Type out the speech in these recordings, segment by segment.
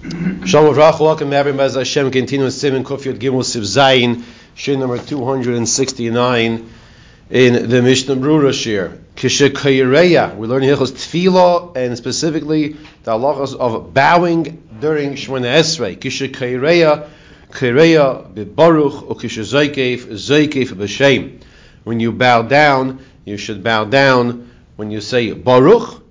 Shalom Rach, welcome everybody. Hashem continues Simon Kufyot Gimel Siv Zayin, Shin number 269 in the Mishnah Brura Shir. Kishakayreya, we're learning Hilchos Tefillah and specifically the halachas of bowing during Shemona Esrei. Kishakayreya, Kayreya Baruch, or Kishazaykef, Zaykef B'Shem. When you bow down, you should bow down when you say Baruch,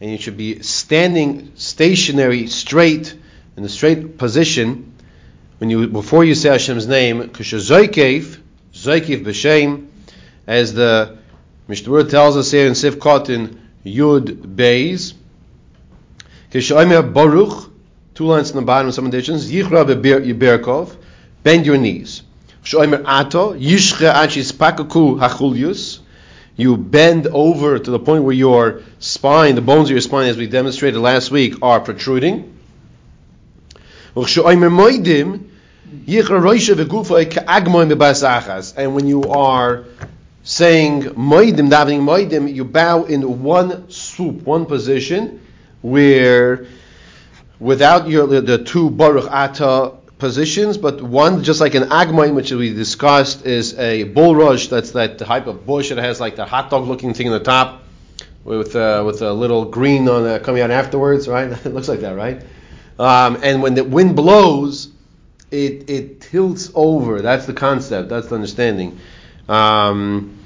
and you should be standing stationary, straight, in the straight position, when you before you say Hashem's name, Kushazoikev, Zoikev B'Shem, as the Mishnah tells us here in Sif Kotin Yud Beis, Kishoimer Baruch, two lines in the bottom of some editions, Yichra Yiberkov, bend your knees. Shoimer Ato, Yishche Achis Pakaku Hachulius, you bend over to the point where your spine, the bones of your spine, as we demonstrated last week, are protruding. And when you are saying moidim, davening moidim, you bow in one swoop, one position, where without your the two baruch ata positions, but one just like an agmoin, which we discussed, is a bulrush. That's that type of bush that has like the hot dog looking thing on the top with uh, with a little green on uh, coming out afterwards, right? it looks like that, right? Um, and when the wind blows, it, it tilts over. That's the concept. That's the understanding. Um,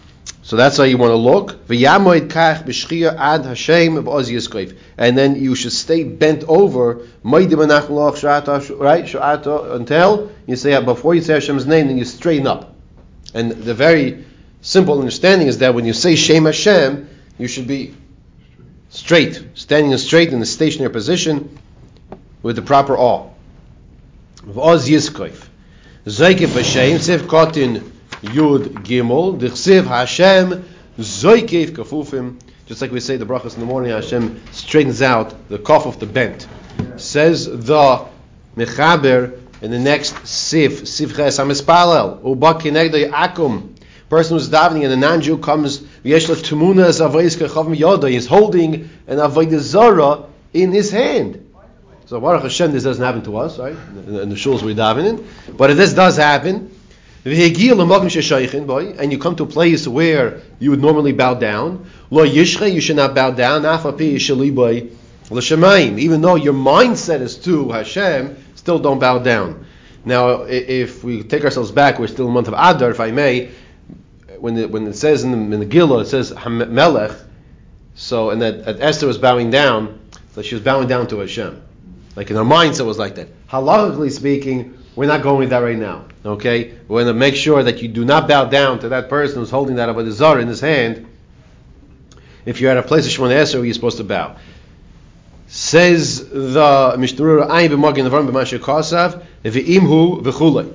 so that's how you want to look. And then you should stay bent over, right? Until you say before you say Hashem's name, then you straighten up. And the very simple understanding is that when you say Shem Hashem, you should be straight, standing straight in a stationary position with the proper awe. V'oz yiskoif. Zoike b'shem, sif kotin yud gimel, d'chsiv Hashem, zoikev kafufim, just like we say the brachas in the morning, Hashem straightens out the cough of the bent. Says the Mechaber in the next sif, sif ches hamispalel, uba kinegdei akum, person who's davening and a non-Jew comes, v'yesh tumuna as avayis kachavim yoda, he's holding an avodah zara in his hand. So Baruch Hashem, this doesn't happen to us, right? In the, in the shuls we daven in. But if this does happen, and you come to a place where you would normally bow down, lo yishche, you should not bow down, even though your mindset is to Hashem, still don't bow down. Now, if we take ourselves back, we're still in the month of Adar, if I may, when it, when it says in the, in the Gillah, it says Melech, so, and that, that Esther was bowing down, so she was bowing down to Hashem. Like in our mindset was like that. Halachically speaking, we're not going with that right now. Okay? We're going to make sure that you do not bow down to that person who's holding that Avodah Zarah in his hand. If you're at a place of Shemona Esrei, you're supposed to bow. Says the Mishnah, Ayin b'magin avram b'masher kasav, v'imhu v'chulei.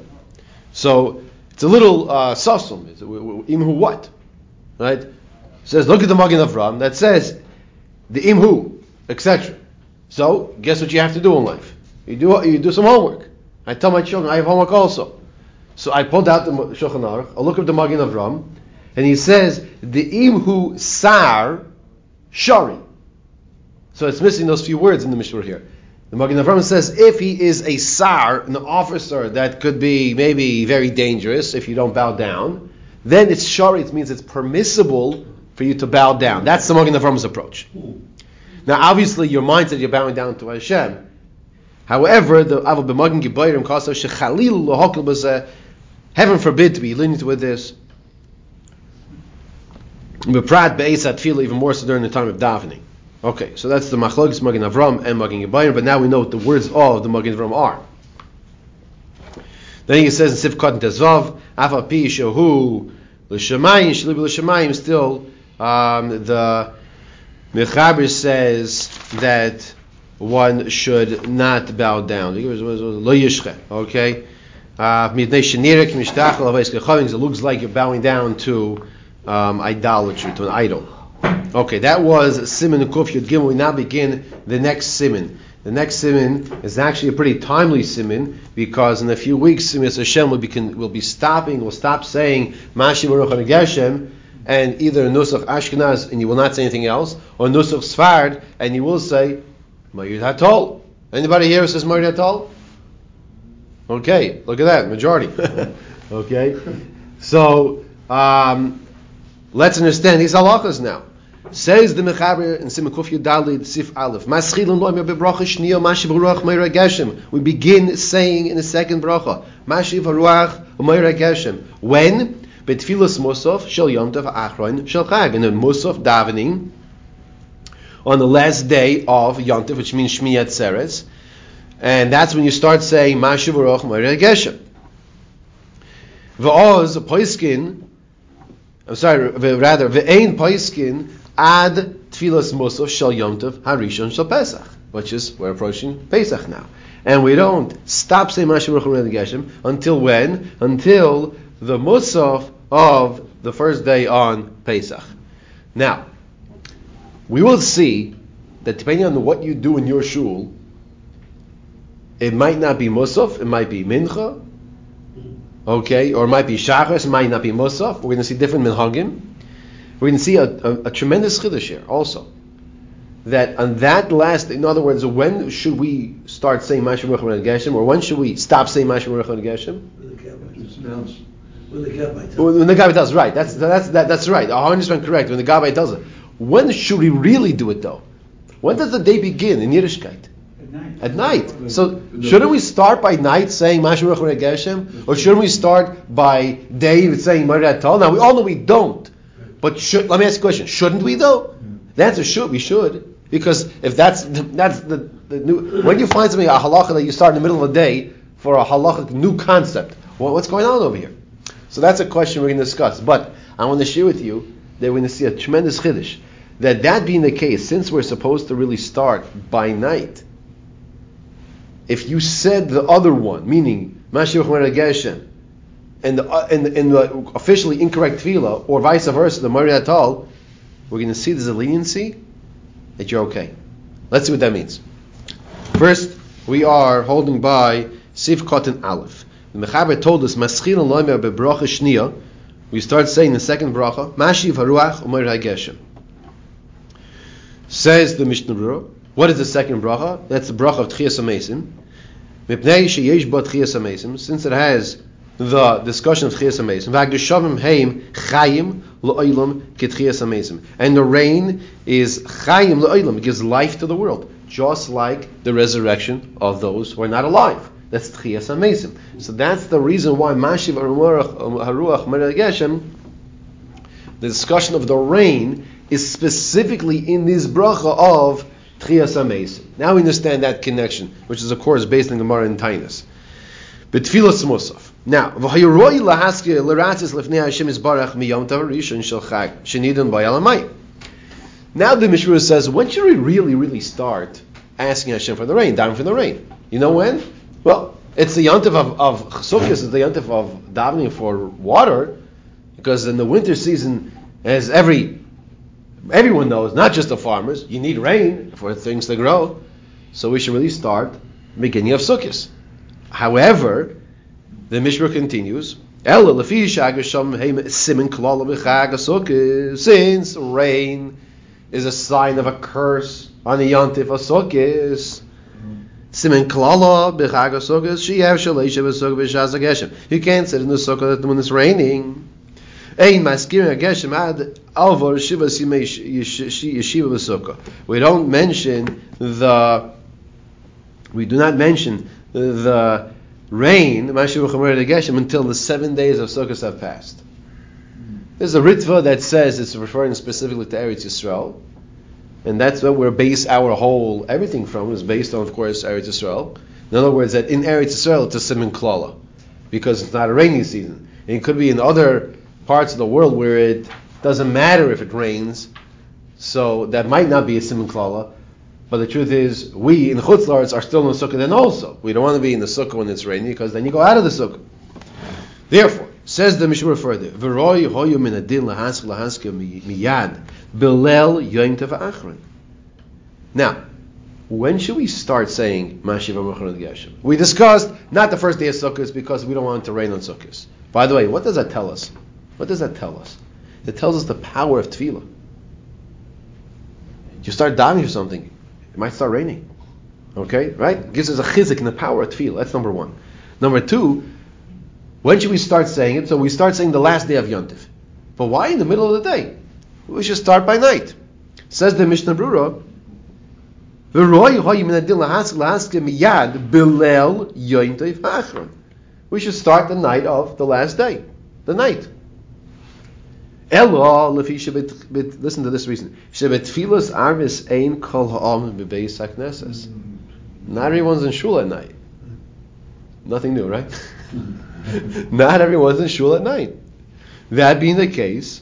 So, it's a little uh, sasum. Imhu what? Right? says, look at the Magin Avram that says, the imhu, etc. So, guess what you have to do in life? You do you do some homework. I tell my children I have homework also. So I pulled out the Shulchan Aruch, I look at the Magin Avram, and he says the imhu sar shari. So it's missing those few words in the Mishnah here. The Magin Avram says if he is a sar, an officer that could be maybe very dangerous if you don't bow down, then it's shari. It means it's permissible for you to bow down. That's the Magin Avram's approach. Now, obviously, your mind says you're bowing down to Hashem. However, the Aval B'Magin Gibayrim Kasa Shechalil B'Zeh, heaven forbid to be lenient with this. B'Prat Be'esat Tefillah, even more so during the time of davening. Okay, so that's the Machlokes Magin Avram and Magin Gibayrim, but now we know what the words all of the Magin Avram are. Then he says in Sif Kotten Tezvav, Afa Pi Shehu L'Shemayim, Shlibu L'Shemayim, still um, the Mechaber says that one should not bow down. Okay? Uh, it looks like you're bowing down to um, idolatry, to an idol. Okay, that was Simon Kuf Yud Gimel. We now begin the next Simon. The next Simon is actually a pretty timely Simon because in a few weeks, Simon Hashem will be, will be stopping, will stop saying Mashi Baruch Geshem and either Nusach Ashkenaz and you will not say anything else, or Nusach Sfard and you will say Mayud Hatol. Anybody here says Moed Atol? Okay, look at that, majority. okay, so um, let's understand these halachas now. Says the Mechaber in Simon Yudalid Sif Aleph. Maschilin loimer bebracha shniya mashiv ruach meira geshem. We begin saying in the second bracha. Mashiv ruach meira geshem. When? Betfilas Musaf shel yomtav achron shel chag. And then Musaf davening on the last day of Yontif, which means Shmi Atzeres. And that's when you start saying Mashiv ruach meira geshem. V'oz, poiskin, I'm sorry, rather, ve'ein poiskin ad tfilas musaf shel yomtiv harishon shel pesach, which is we're approaching Pesach now, and we don't stop saying Mashiach Baruch Geshem until when? Until the musaf of the first day on Pesach. Now, we will see that depending on what you do in your shul, it might not be musaf, it might be mincha, okay, or it might be shachas, it might not be musaf. We're going to see different minhagim. We're going to see a, a, a tremendous chiddush here also. That on that last, in other words, when should we start saying Mashim Ruch Geshem, or when should we stop saying Mashim Ruch Geshem? When the Gabbai tells When the Gabbai tells right, that's that's that, that's right, 100 percent correct. When the Gabbai tells it, when should we really do it though? When does the day begin in Yiddishkeit? At night. At night. So shouldn't we start by night saying Mashim Ruch Geshem, or shouldn't we start by day with saying Marat Tal? Now we all know we don't. But should, let me ask you a question: Shouldn't we though? Hmm. The answer should. We should because if that's that's the, the new when you find something a halacha that you start in the middle of the day for a halachic new concept, well, what's going on over here? So that's a question we're going to discuss. But I want to share with you that we're going to see a tremendous chiddush. That that being the case, since we're supposed to really start by night, if you said the other one, meaning Mashiach Geshem, and the, uh, and, the, and the officially incorrect tefillah, or vice versa, the Mari Atal, we're going to see there's a leniency that you're okay. Let's see what that means. First, we are holding by Sif Kotan Aleph. The Mechaber told us, Maschil loimer bebracha shniya, we start saying the second bracha, Mashiv haruach umer hageshem. Says the Mishnah Berurah, what is the second bracha? That's the bracha of Tchias HaMesim. Mipnei sheyesh bo Tchias HaMesim, since it has the discussion of Tchias HaMesim. V'agdushavim heim chayim lo'olam ketchias HaMesim. And the rain is chayim lo'olam, it gives life to the world, just like the resurrection of those who are not alive. That's Tchias HaMesim. So that's the reason why Mashiv Haruach Geshem, the discussion of the rain, is specifically in this bracha of Tchias HaMesim. Now we understand that connection, which is of course based on Gemara and Taanis. Betfilas Musaf. Now, v'hayuroi lahaskir l'ratzis lefnei Hashem izbarach miyom tav rishon shel chag shenidon b'yalamai. Now the Mishra says, when should we really, really start asking Hashem for the rain, down for the rain? You know when? It's the yontif of, of Sukkot, it's the yontif of davening for water, because in the winter season, as every everyone knows, not just the farmers, you need rain for things to grow. So we should really start beginning of Sukkot. However, the Mishra continues. Since rain is a sign of a curse on the Yontif Asokis, Simen Klala b'chag Asokis, she have shalisha b'sok b'shaz Geshem. You can't sit in the sukkah when it's raining. Ein maskirin Geshem ad alvor shiva yeshiva b'sukkah. We don't mention the. We do not mention the rain, until the seven days of Sukkot have passed. There's a ritva that says it's referring specifically to Eretz Yisrael, and that's where we base our whole everything from is based on, of course, Eretz Yisrael. In other words, that in Eretz Yisrael it's a simin klala, because it's not a rainy season. And it could be in other parts of the world where it doesn't matter if it rains, so that might not be a simin klala. But the truth is, we in Chutz La'aretz are still in the sukkah then also. We don't want to be in the sukkah when it's raining because then you go out of the sukkah. Therefore, says the Mishmur further, V'roi hoyu min adin lahask miyad. Now, when should we start saying Mashiv Amachron Geshem? We discussed not the first day of Sukkot because we don't want to rain on Sukkot. By the way, what does that tell us? What does that tell us? It tells us the power of tefillah. You start davening for something, it might start raining. Okay, right? Gives us a chizik in the power of tefillah. That's number one. Number two, when should we start saying it? So we start saying the last day of Yontif. But why in the middle of the day? We should start by night. Says the Mishnah Brura, we should start the night of the last day, the night. Listen to this reason. Hmm. Not everyone's in shul at night. Nothing new, right? Not everyone's in shul at night. That being the case,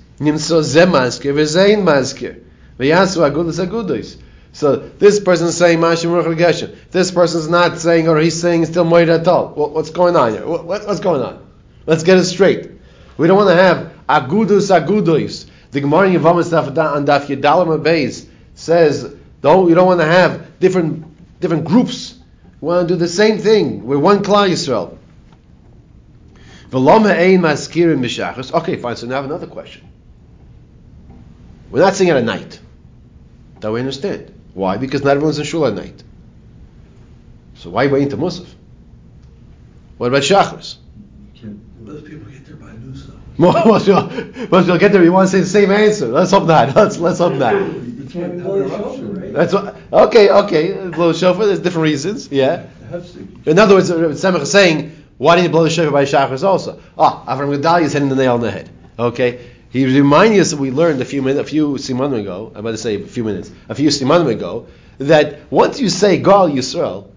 so this person is saying Mashim Ruch. This person is not saying, or he's saying still Moed Atal. what's going on here? What, what's going on? Let's get it straight. We don't want to have Agudus Agudois. The Gemara in Yavamas on Daf Yedalim Beis says, don't, you don't want to have different different groups. We want to do the same thing. We're one Klal Yisrael. Okay, fine. So now I have another question. We're not singing at night. That we understand. Why? Because not everyone's in shul at night. So why wait until Musaf? What about Shachris? Most people get there by noon most people, most people get there. You want to say the same answer? Let's hope not. Let's let's hope not. That's what. Okay, okay. Blow shofar. There's different reasons. Yeah. In other words, uh, Semach is saying, why didn't you blow the shofar by Shachris also? Ah, Avram Gedalia is hitting the nail on the head. Okay. He reminded us that we learned a few minutes, a few simanim ago. I'm about to say a few minutes, a few simanim ago, that once you say Gal Yisrael,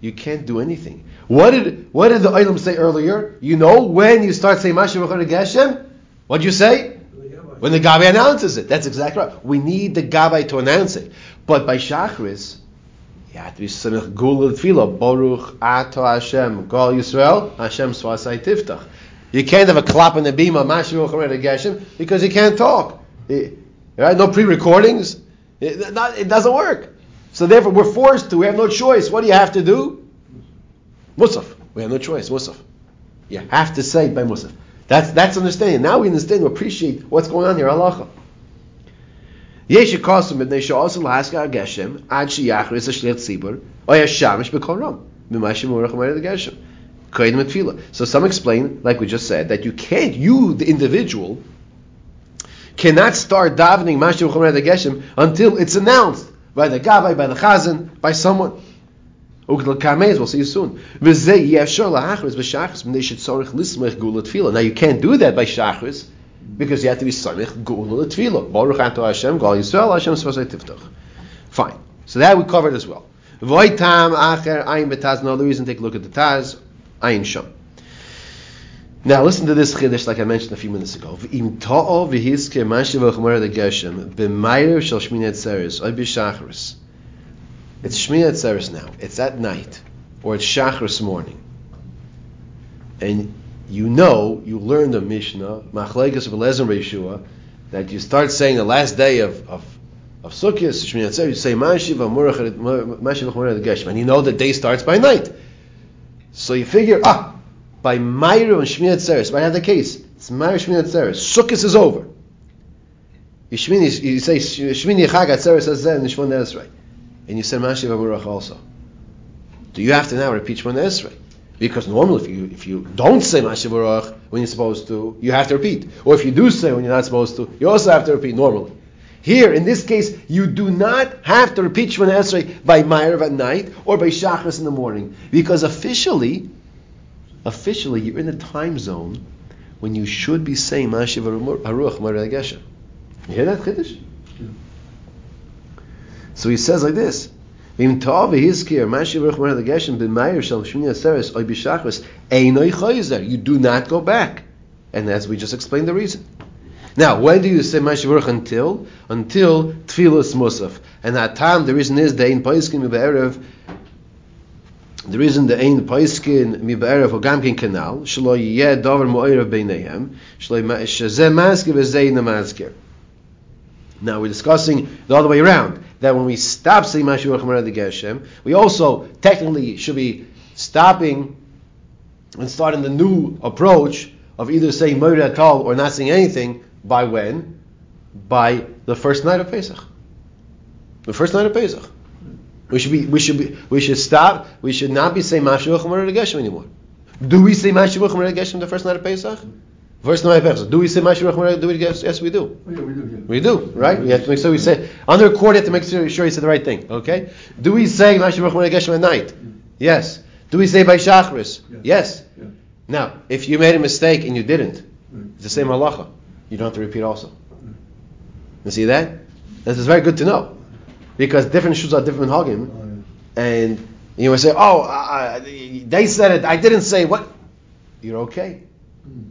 you can't do anything. What did what did the item say earlier? You know when you start saying Mashiach Geshem, what do you say? When the Gabbai announces it. That's exactly right. We need the Gabbai to announce it. But by Shachris, you have to be Samich Gul Tefillah, Baruch Ato Hashem, Gal Yisrael, Hashem Swasai Tiftach. You can't have a clap in the beam on Mashiach Geshem because you can't talk. Eh, right? No pre-recordings. Eh, it, it doesn't work. So therefore, we're forced to. We have no choice. What do you have to do? Musaf. We have no choice. Musaf. You have to say by Musaf. That's that's understanding. Now we understand. We appreciate what's going on here. Allah. יש הקוסם מפני שעושה להסקה הגשם עד שיחריס השליח ציבור או ישמש בכל רום במה שמורך מועד הגשם. Kohen and Tefillah. So some explain, like we just said, that you can't, you, the individual, cannot start davening Mashim Chomer Geshem until it's announced by the Gabbai, by the Chazan, by someone. We'll see you soon. Now you can't do that by Shachris because you have to be Samich Gula Tefillah. Baruch Ato Hashem, Gal Yisrael, Hashem Svasai Tiftach. Fine. So that we covered as well. Voitam Acher Ayin Betaz. Another reason, take a look at the Taz. Ayin Sham. Now listen to this chiddush, like I mentioned a few minutes ago. Im ta'o v'hiske mashiv v'chomer the geshem b'mayrev shel shmini atzeres oy b'shachris. It's shmini atzeres now. It's at night, or it's shachris morning, and you know you learned the Mishnah Machlegas of Elezem Reshua that you start saying the last day of of of Sukkot Shmini Atzeres. You say mashiv v'chomer the geshem, and you know the day starts by night. So you figure, ah, by Myra and Shmini Atzeres, I have the case. It's Myra Shmini Atzeres. Sukkot is over. You, shmini, you say Shmini Chag Atzeres Hazeh and Shmon Esrei. And you say Mashiv Amurach also. Do you have to now repeat Shmon Esrei? Because normally, if you if you don't say Mashiv Baruch when you're supposed to, you have to repeat. Or if you do say when you're not supposed to, you also have to repeat normally. Here, in this case, you do not have to repeat Shemona Esrei by Ma'ariv at night or by Shachris in the morning, because officially, officially, you're in the time zone when you should be saying Mashiv Haruach Marei You hear that Chiddush? So he says like this. You do not go back. And as we just explained the reason. Now, when do you say Mashiach until? Until Tfilas Musaf. And at that time, the reason is the Ein Paiskin Mibe'erev, the reason the Ein Paiskin Mibe'erev or Gamkin Canal, Shlo Yeh Dover Mo'erev Beinehem, Shlo Shazeh Masker V'zeh Namasker. Now we're discussing the other way around. That when we stop saying Mashiach Marad Geshem, we also technically should be stopping and starting the new approach of either saying Moira Tal or not saying anything by when? By the first night of Pesach. The first night of Pesach. We should be, we should be, we should stop. We should not be saying Mashiach Moed Geshem anymore. Do we say Mashiach Moed Geshem the first night of Pesach? Night of Pesach. Do we say Mashiach Do Geshem? Yes, we do. Yeah, we do, yeah. We do, right? We have to make sure we say under court. You have to make sure, sure you say the right thing. Okay? Do we say Moed Geshem at night? Yes. Do we say by Shachris? Yeah. Yes. Yeah. Now, if you made a mistake and you didn't, it's the same halacha. You don't have to repeat also. You see that? This is very good to know. Because different shoes are different hagim, Oh, and you would say, "Oh, uh, they said it. I didn't say what." You're okay. Mm.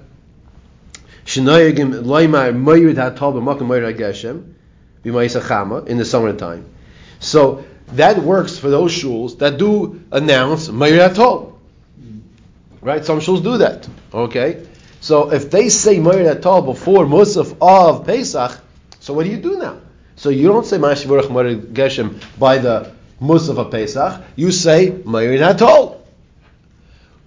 Hageshem, in the summertime. So that works for those shuls that do announce moyrid hatol. Right? Some shuls do that. Okay? So if they say moyrid hatol before Musaf of Pesach, so what do you do now? So you don't say moyrid geshem by the Musaf of Pesach. You say moyrid hatol.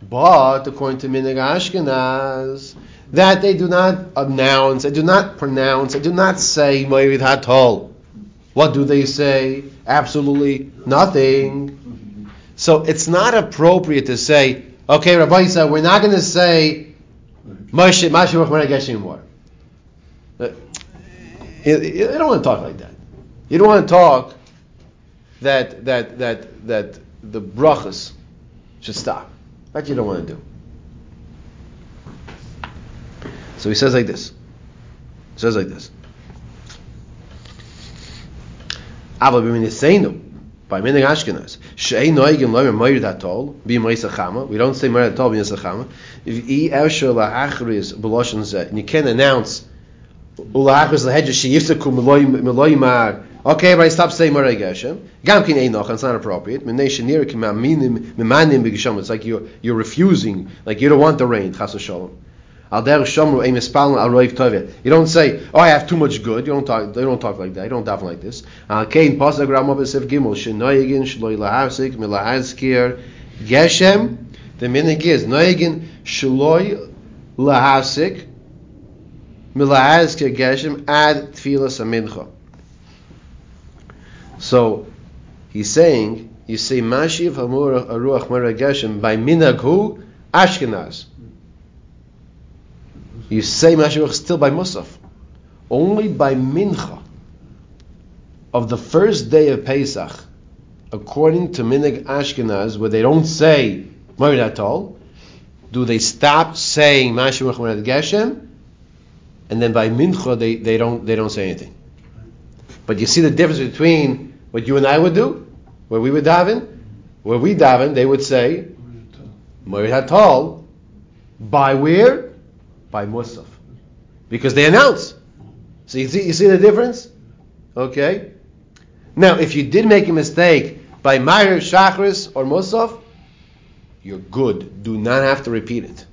But according to Minig Ashkenaz, that they do not announce, they do not pronounce, they do not say Moirid Hatol. What do they say? Absolutely nothing. So it's not appropriate to say, okay, Rabbi Isa, we're not going to say Moshe anymore. Uh, you don't want to talk like that. You don't want to talk that that that that the brachas should stop. That you don't want to do. So he says like this. He says like this. Aber b'min yiseinu, by minig Ashkenaz, she'ei noigim loimer moir datol, bi moisa chama, we don't say moir datol, bi moisa chama, if i esher la'achriz b'loshen zeh, and you can announce, ula'achriz l'hedja she'yifsaku meloimar, okay, but I stop saying moir geshem, gam kin einoch, it's not appropriate, it's like you're, you're refusing, like you don't want the rain, chas v'sholom. You don't say, "Oh, I have too much good." You don't talk. They don't talk like that. You don't daven like this. B'sef gimel geshem. The minig is noyegin shloi lahavsik milahazkir geshem ad tfilas amincha. So he's saying, you say mashiv hamur aruach mara geshem by minag hu Ashkenaz. You say Mashiach still by Musaf. Only by Mincha of the first day of Pesach, according to Minig Ashkenaz, where they don't say Moed Atol, do they stop saying Mashiach Moed Geshem, and then by Mincha they, they don't they don't say anything. But you see the difference between what you and I would do, where we would daven, where we daven, they would say Moed Hatol by where? By Musaf. Because they announce. So you see, you see the difference? Okay? Now, if you did make a mistake by Meir, Shachris, or Musaf, you're good. Do not have to repeat it.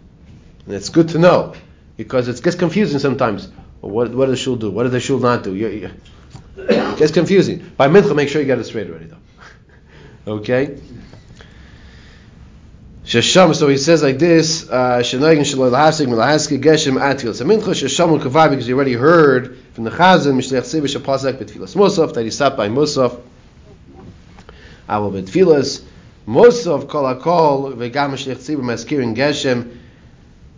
And it's good to know. Because it gets confusing sometimes. What, what does shul do? What does the shul not do? You, you, it gets confusing. By Mincha, make sure you get it straight already, though. okay? Shesham, so he says like this, uh, Shenoigin Shaloi Lahasik, Milahaski Geshem Atil. So Mincha Shesham Kavar, because you already heard from the Chazan, Mishlech Tziv Shapasak Betfilas Musaf, that he stopped by Musaf. Aval Betfilas, Musaf Kol Vegam Mishlech Tziv Maskirin Geshem,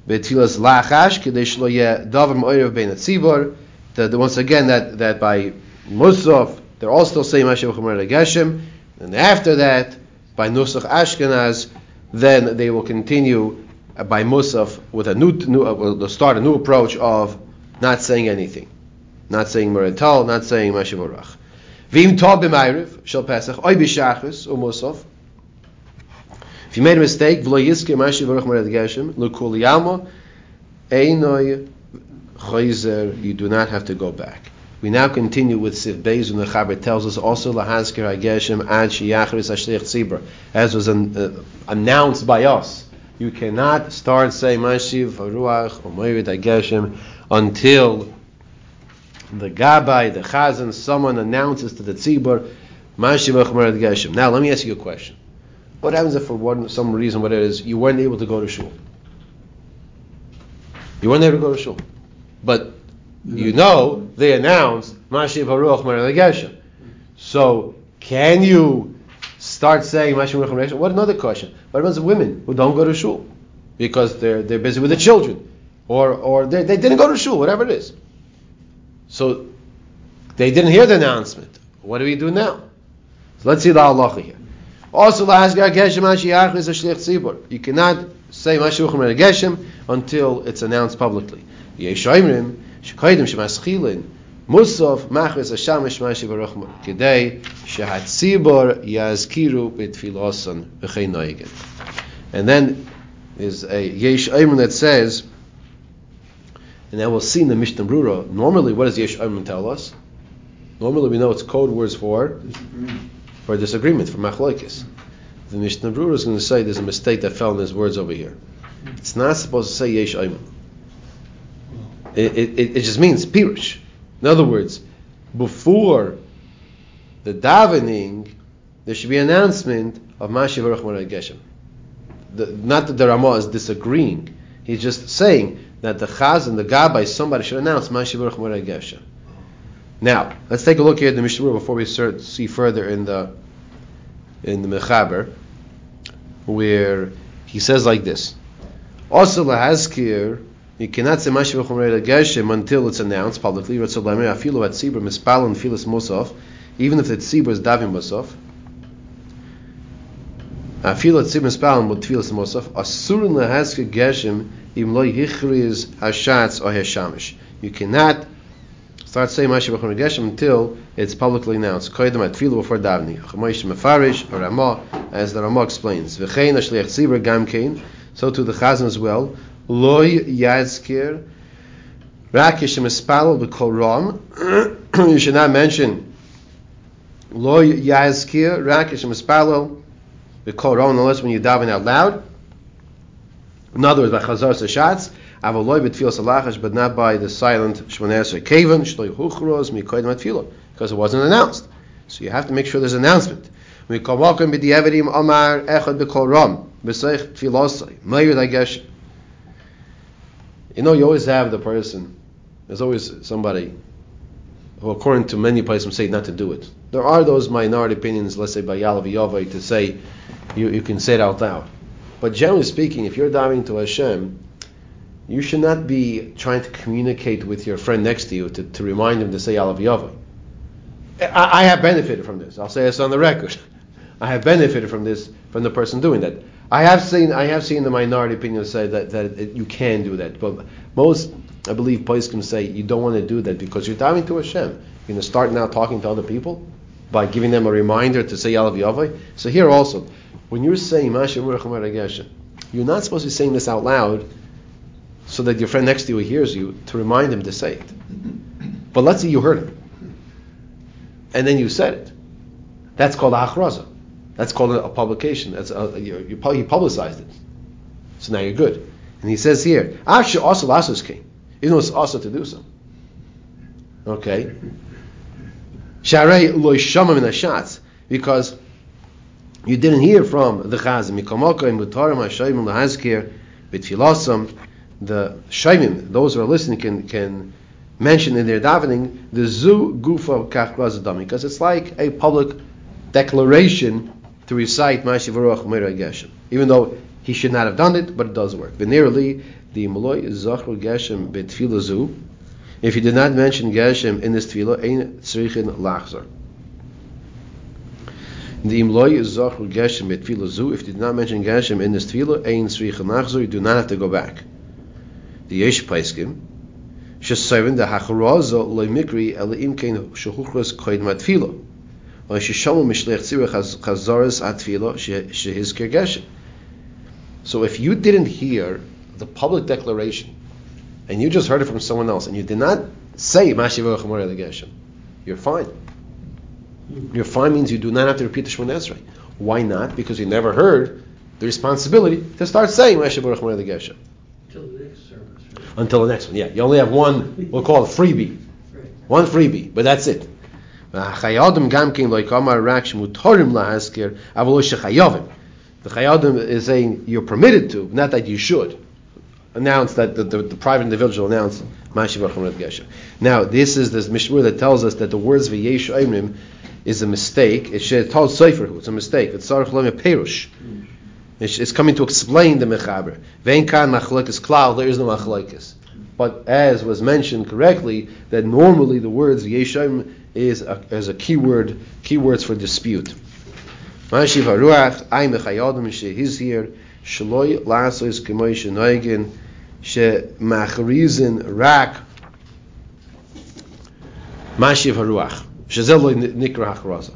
Betfilas Lachash, Kedei Shlo Yeh Davar Mo'erev Bein that once again, that, that by Musaf, they're all still saying Mashiach Chomer Geshem, and after that, by Nusach Ashkenaz, then they will continue by Musaf with a new, new uh, will start a new approach of not saying anything, not saying Meratal, not saying Mashivarach. Vim tov b'mayriv shel Pesach oy b'shachris u Musaf. If you made a mistake, v'lo yiske Mashivarach Mered Geshem l'kul einoy chayzer. You do not have to go back. We now continue with Sif Bezun. The Chaber tells us also Lahazkir Hageshem Ad Shiyachris Ashlich Tzibur, as was an, uh, announced by us. You cannot start saying Mashiv Ruach or Moirid Hageshem until the Gabbai, the Chazan, someone announces to the Tzibur Mashiv Moirid Hageshem. Now, let me ask you a question. What happens if for one, some reason, whatever it is, you weren't able to go to shul? You weren't able to go to shul. But you know they announced Mashiv Haruach Geshem. So can you start saying Mashiv Haruach Geshem? What another question? What about the women who don't go to shul because they're they're busy with the children, or or they, didn't go to shul, whatever it is. So they didn't hear the announcement. What do we do now? So let's see the halacha here. Also, you cannot say Mashiach Geshem until it's announced publicly. Yeshayimrim שקודם שמסחילין מוסוף מחרס השמש משי ברוך כדי שהציבור יזכירו בתפילוסון וכי נויגן. And then there's a Yesh Ayman that says, and then we'll see in the Mishnah Brura, normally what does Yesh Ayman tell us? Normally we know it's code words for disagreement. for disagreement, for machlokes. The Mishnah Brura is going to say there's a mistake that fell in his words over here. It's not supposed to say Yesh Ayman. It, it, it just means pirush. In other words, before the davening, there should be an announcement of Mashiach Baruch Geshem. Not that the Ramah is disagreeing. He's just saying that the Chaz and the Gabbai, somebody should announce Mashiach Baruch Geshem. Now, let's take a look here at the Mishnah before we start, see further in the in the Mechaber, where he says like this. Also, lahazkir you cannot say Mashiach Geshem until it's announced publicly. Even if the tzibur is davim musaf. Afilu at tzibur mispalin with tfilas musaf. Asurin lehaske geshem im lo yichriz hashatz or hashamish. You cannot start saying Mashiach Geshem until it's publicly announced. Koydem at tfilu before davening. Chamoish mefarish or Ramah, as the Ramah explains. V'chein ashliach tzibur gamkein. So to the Chazan as well loy yazkir rakish mispalel b'kol ram. You should not mention loy yazkir rakish mispalel b'kol ram unless when you daven out loud. In other words, by chazar sashatz. Avaloy b'tfil salachash, but not by the silent shmoneser kaven shloy huchros mikoyim atfilo, because it wasn't announced. So you have to make sure there's an announcement. Mikawakim b'di'evedim Omar echad b'kol ram b'seich tfilosai mayir dagesh you know, you always have the person. There's always somebody who, according to many places, say not to do it. There are those minority opinions, let's say by Yalav Yovai, to say you, you can say it out loud. But generally speaking, if you're diving to Hashem, you should not be trying to communicate with your friend next to you to, to remind him to say Yalav Yovai. I, I have benefited from this. I'll say this on the record. I have benefited from this from the person doing that. I have seen I have seen the minority opinion say that, that it, you can do that, but most I believe Paiskim say you don't want to do that because you're diving to Hashem. You're going to start now talking to other people by giving them a reminder to say Yalav Yavai. So here also, when you're saying Masha you're not supposed to be saying this out loud so that your friend next to you hears you to remind him to say it. But let's say you heard him. And then you said it. That's called achraza. That's called a, publication. That's a, you, you, you, publicized it. So now you're good. And he says here, actually also lasos came. Even though it's also to do so. Okay. Sharei loy shamam in shots because you didn't hear from the chazim. Mikamaka in mutarim hashayim lahazkir bitfilasam. The shayim, those who are listening, can can mention in their davening the zu gufa kach because it's like a public declaration to recite Mashiv Ruach Meira Geshem, even though he should not have done it, but it does work. Venerally, the Maloi Zachru Geshem betfila zu. If he did not mention Geshem in this tefillah, ein tzrichin lachzor. The Imloi Zachru Geshem betfila zu. If he did not mention Geshem in this tefillah, ein tzrichin lachzor, you do not have to go back. The Yesh Paiskim, Shesayvin the Hacharaza loy mikri ele imkein shehuchras koid matfila. So if you didn't hear the public declaration and you just heard it from someone else and you did not say Mashiach Geshem, you're fine. You're fine means you do not have to repeat the Shemona Esrei. Why not? Because you never heard the responsibility to start saying Mashiach Geshem. Until the next service, right? Until the next one, yeah. You only have one, we'll call it freebie. Right. One freebie, but that's it. Chayadim gam king like Amar Rak Shmutorim lahaskir avolosh chayavim. The Chayadim is saying you're permitted to, not that you should. Announce that the, the, the private individual announce Mashiach Now this is this Mishmur that tells us that the words v'yesh oimrim is a mistake. It should tell who It's a mistake. It's Sarach Lomia Perush. It's coming to explain the Mechaber. Vein kan machlekes klal. There is no machlekes. But as was mentioned correctly, that normally the words Yeshayim is a, as a keyword, keywords for dispute. Ay shloi rak nikra hachraza.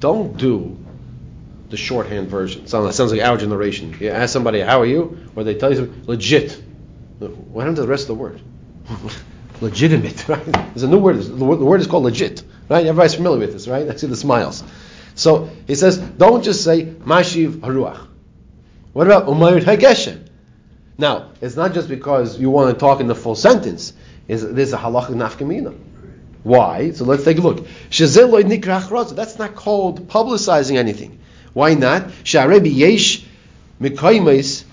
Don't do the shorthand version. Sounds, sounds like our generation. You ask somebody, "How are you?" or they tell you something, legit. What happened to the rest of the word? Legitimate, right? There's a new word. The word is called legit, right? Everybody's familiar with this, right? I see the smiles. So he says, don't just say Mashiv Haruach. What about Umayr Hageshem? Now, it's not just because you want to talk in the full sentence. Is there's a halachic nafkamina. Why? So let's take a look. That's not called publicizing anything. Why not? Sharebi yesh mikaymes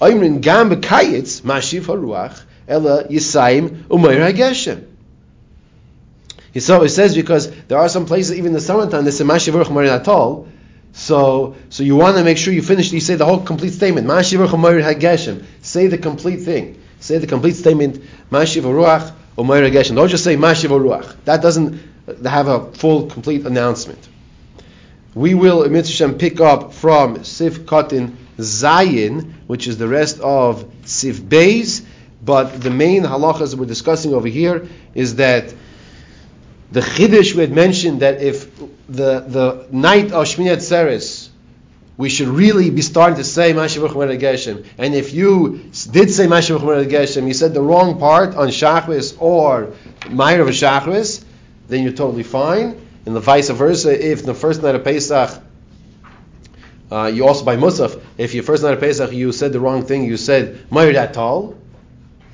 oimrin gam bekayitz mashiv haruach ela yisayim umayr hageshem. So it says because there are some places, even in the summertime, they say mashiv haruach umayr atol. So, so you want to make sure you finish. You say the whole complete statement. Mashiv haruach umayr hageshem. Say the complete thing. Say the complete statement. Mashiv haruach umayr hageshem. Don't just say mashiv haruach. That doesn't uh, have a full, complete announcement. We will, uh, Mitzvah pick up from Sif Kotin Zayin, which is the rest of Sif Beis, but the main halachas we're discussing over here is that the Chiddush we had mentioned that if the, the night of Shmini Atzeres, we should really be starting to say Mashiach Geshem. And if you did say Mashiach Geshem, you said the wrong part on Shachris or Meir of Shachris, then you're totally fine. And the vice versa, if the first night of Pesach, uh, you also by Musaf, if your first night of Pesach you said the wrong thing, you said Meir Datal,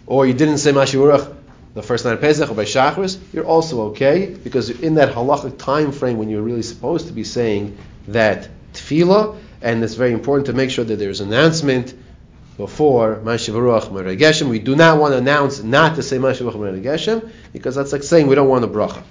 or you didn't say Mashiach the first night of Pesach or by Shachris, you're also okay because in that halachic time frame when you're really supposed to be saying that tefillah, and it's very important to make sure that there's an announcement before Mashiv Ruach We do not want to announce not to say Mashiv Ruach Meregeshem because that's like saying we don't want a bracha.